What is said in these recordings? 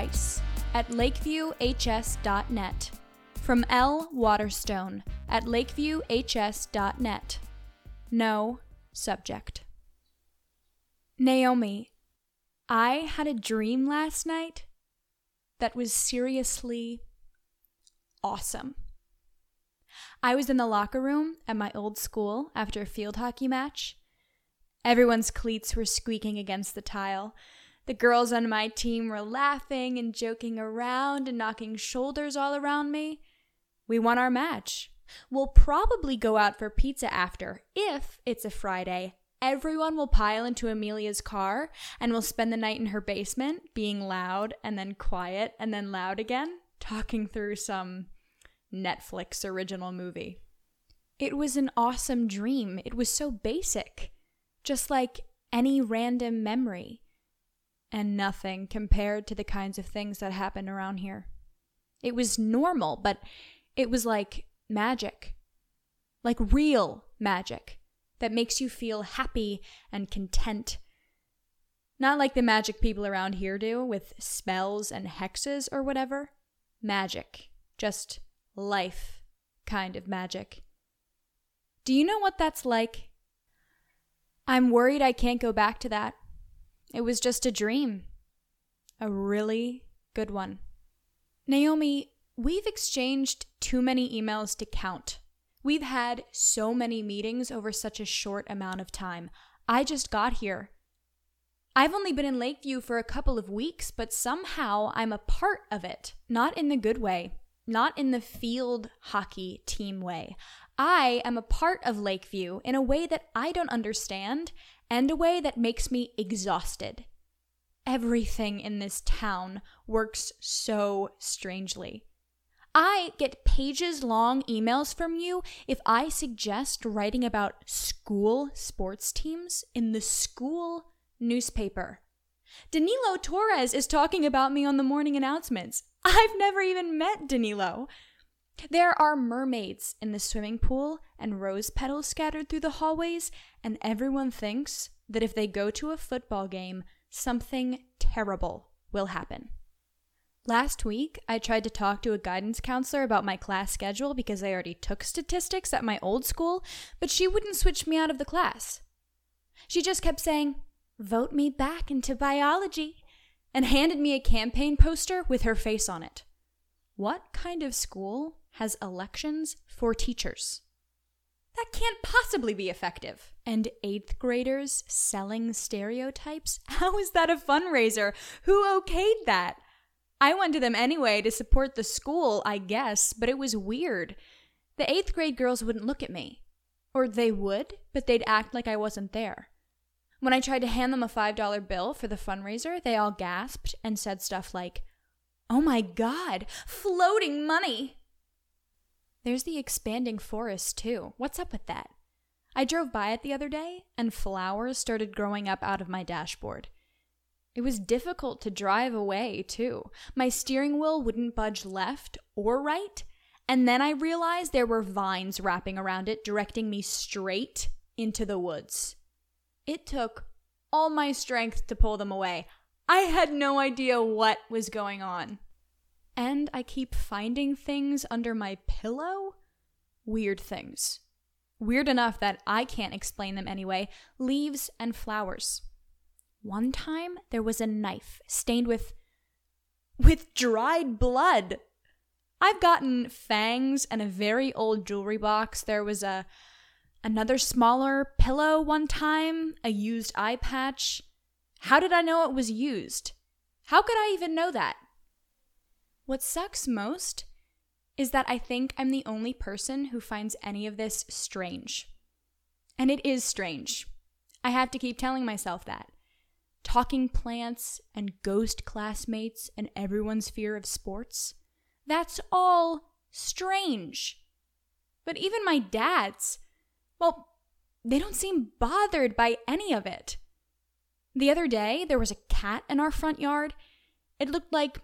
Rice at lakeviewhs.net. From L. Waterstone at lakeviewhs.net. No subject. Naomi, I had a dream last night that was seriously awesome. I was in the locker room at my old school after a field hockey match. Everyone's cleats were squeaking against the tile. The girls on my team were laughing and joking around and knocking shoulders all around me. We won our match. We'll probably go out for pizza after, if it's a Friday. Everyone will pile into Amelia's car and we'll spend the night in her basement, being loud and then quiet and then loud again, talking through some Netflix original movie. It was an awesome dream. It was so basic, just like any random memory, and nothing compared to the kinds of things that happen around here. It was normal, but it was like magic, like real magic that makes you feel happy and content. Not like the magic people around here do with spells and hexes or whatever. Magic. Just life kind of magic. Do you know what that's like? I'm worried I can't go back to that. It was just a dream. A really good one. Naomi, we've exchanged too many emails to count. We've had so many meetings over such a short amount of time. I just got here. I've only been in Lakeview for a couple of weeks, but somehow I'm a part of it. Not in the good way, not in the field hockey team way. I am a part of Lakeview in a way that I don't understand and a way that makes me exhausted. Everything in this town works so strangely. I get pages long emails from you if I suggest writing about school sports teams in the school newspaper. Danilo Torres is talking about me on the morning announcements. I've never even met Danilo. There are mermaids in the swimming pool and rose petals scattered through the hallways, and everyone thinks that if they go to a football game, something terrible will happen. Last week, I tried to talk to a guidance counselor about my class schedule because I already took statistics at my old school, but she wouldn't switch me out of the class. She just kept saying, Vote me back into biology, and handed me a campaign poster with her face on it. What kind of school has elections for teachers? That can't possibly be effective. And eighth graders selling stereotypes? How is that a fundraiser? Who okayed that? I went to them anyway to support the school, I guess, but it was weird. The eighth grade girls wouldn't look at me. Or they would, but they'd act like I wasn't there. When I tried to hand them a $5 bill for the fundraiser, they all gasped and said stuff like, Oh my god, floating money! There's the expanding forest, too. What's up with that? I drove by it the other day, and flowers started growing up out of my dashboard. It was difficult to drive away, too. My steering wheel wouldn't budge left or right, and then I realized there were vines wrapping around it, directing me straight into the woods. It took all my strength to pull them away. I had no idea what was going on. And I keep finding things under my pillow? Weird things. Weird enough that I can't explain them anyway leaves and flowers. One time there was a knife stained with. with dried blood. I've gotten fangs and a very old jewelry box. There was a another smaller pillow one time, a used eye patch. How did I know it was used? How could I even know that? What sucks most is that I think I'm the only person who finds any of this strange. And it is strange. I have to keep telling myself that. Talking plants and ghost classmates and everyone's fear of sports. That's all strange. But even my dad's, well, they don't seem bothered by any of it. The other day, there was a cat in our front yard. It looked like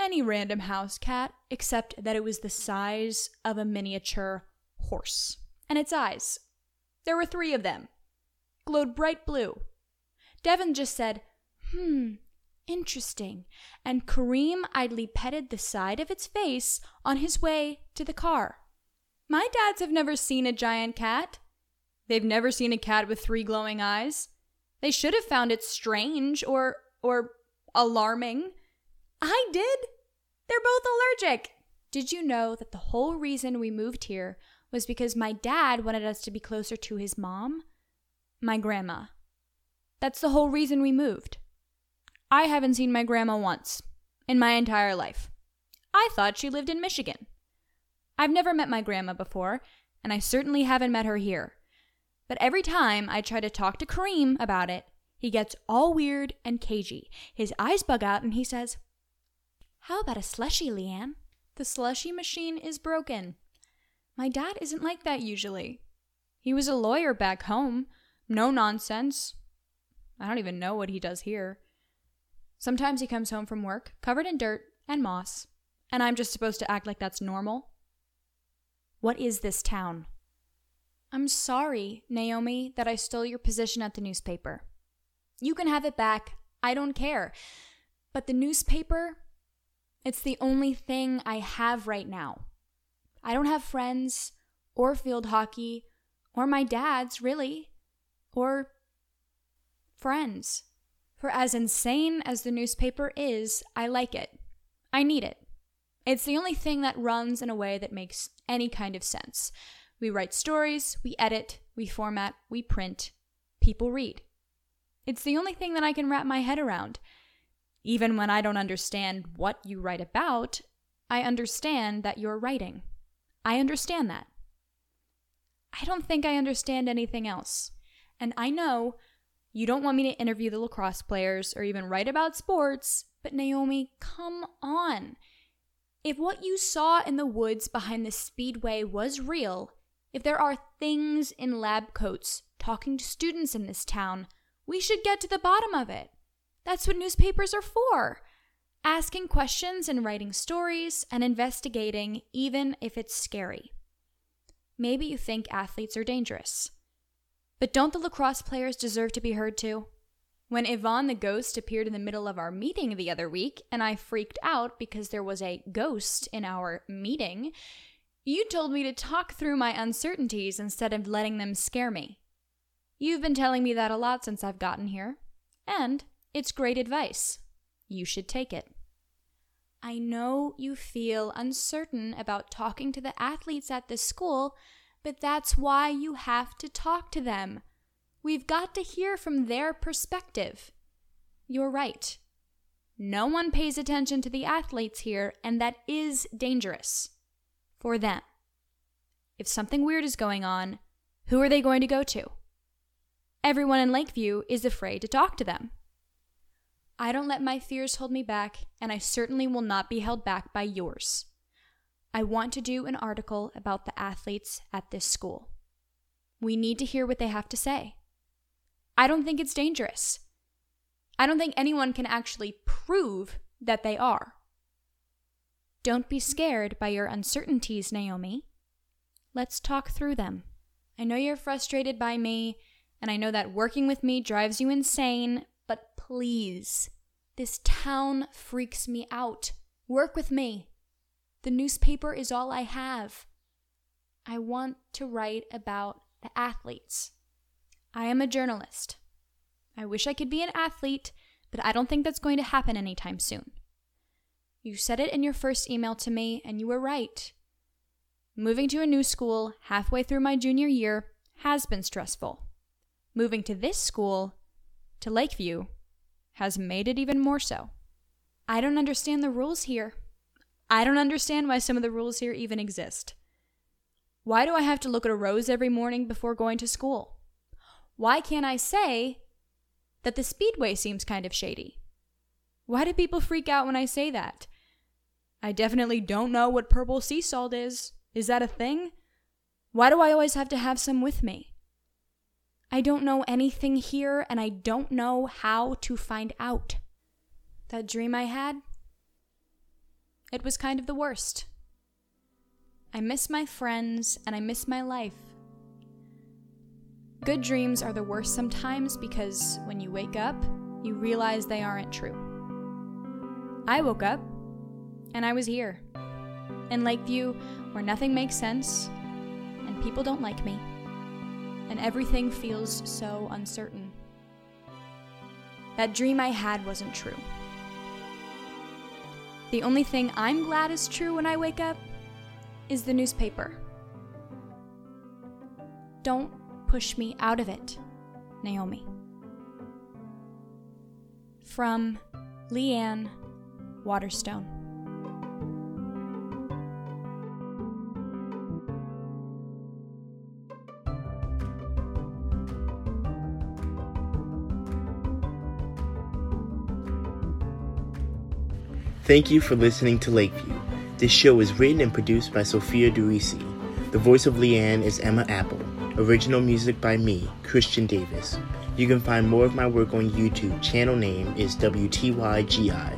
any random house cat, except that it was the size of a miniature horse. And its eyes, there were three of them, glowed bright blue. Devin just said, Hmm, interesting. And Kareem idly petted the side of its face on his way to the car. My dads have never seen a giant cat. They've never seen a cat with three glowing eyes. They should have found it strange or or alarming. I did. They're both allergic. Did you know that the whole reason we moved here was because my dad wanted us to be closer to his mom? My grandma. That's the whole reason we moved. I haven't seen my grandma once in my entire life. I thought she lived in Michigan. I've never met my grandma before, and I certainly haven't met her here. But every time I try to talk to Kareem about it, he gets all weird and cagey. His eyes bug out and he says, How about a slushy, Leanne? The slushy machine is broken. My dad isn't like that usually. He was a lawyer back home. No nonsense. I don't even know what he does here. Sometimes he comes home from work covered in dirt and moss, and I'm just supposed to act like that's normal. What is this town? I'm sorry, Naomi, that I stole your position at the newspaper. You can have it back. I don't care. But the newspaper, it's the only thing I have right now. I don't have friends or field hockey or my dad's, really, or friends. For as insane as the newspaper is, I like it. I need it. It's the only thing that runs in a way that makes any kind of sense. We write stories, we edit, we format, we print. People read. It's the only thing that I can wrap my head around. Even when I don't understand what you write about, I understand that you're writing. I understand that. I don't think I understand anything else. And I know you don't want me to interview the lacrosse players or even write about sports, but Naomi, come on. If what you saw in the woods behind the speedway was real, if there are things in lab coats talking to students in this town, we should get to the bottom of it. That's what newspapers are for. Asking questions and writing stories and investigating, even if it's scary. Maybe you think athletes are dangerous. But don't the lacrosse players deserve to be heard too? When Yvonne the ghost appeared in the middle of our meeting the other week, and I freaked out because there was a ghost in our meeting, you told me to talk through my uncertainties instead of letting them scare me. You've been telling me that a lot since I've gotten here, and it's great advice. You should take it. I know you feel uncertain about talking to the athletes at this school, but that's why you have to talk to them. We've got to hear from their perspective. You're right. No one pays attention to the athletes here, and that is dangerous for them. If something weird is going on, who are they going to go to? Everyone in Lakeview is afraid to talk to them. I don't let my fears hold me back, and I certainly will not be held back by yours. I want to do an article about the athletes at this school. We need to hear what they have to say. I don't think it's dangerous. I don't think anyone can actually prove that they are. Don't be scared by your uncertainties, Naomi. Let's talk through them. I know you're frustrated by me, and I know that working with me drives you insane, but please, this town freaks me out. Work with me. The newspaper is all I have. I want to write about the athletes. I am a journalist. I wish I could be an athlete, but I don't think that's going to happen anytime soon. You said it in your first email to me, and you were right. Moving to a new school halfway through my junior year has been stressful. Moving to this school, to Lakeview, has made it even more so. I don't understand the rules here. I don't understand why some of the rules here even exist. Why do I have to look at a rose every morning before going to school? Why can't I say that the speedway seems kind of shady? Why do people freak out when I say that? I definitely don't know what purple sea salt is. Is that a thing? Why do I always have to have some with me? I don't know anything here and I don't know how to find out. That dream I had, it was kind of the worst. I miss my friends and I miss my life. Good dreams are the worst sometimes because when you wake up, you realize they aren't true. I woke up and I was here in Lakeview where nothing makes sense and people don't like me and everything feels so uncertain. That dream I had wasn't true. The only thing I'm glad is true when I wake up is the newspaper. Don't push me out of it, Naomi. From Leanne Waterstone. Thank you for listening to Lakeview. This show is written and produced by Sophia Durisi. The voice of Leanne is Emma Apple. Original music by me, Christian Davis. You can find more of my work on YouTube. Channel name is WTYGI.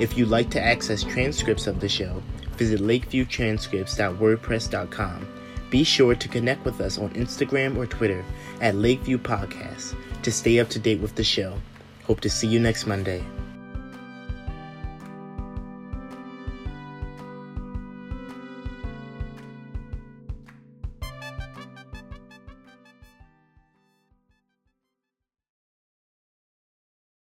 If you'd like to access transcripts of the show, visit lakeviewtranscripts.wordpress.com. Be sure to connect with us on Instagram or Twitter at Lakeview Podcast to stay up to date with the show. Hope to see you next Monday.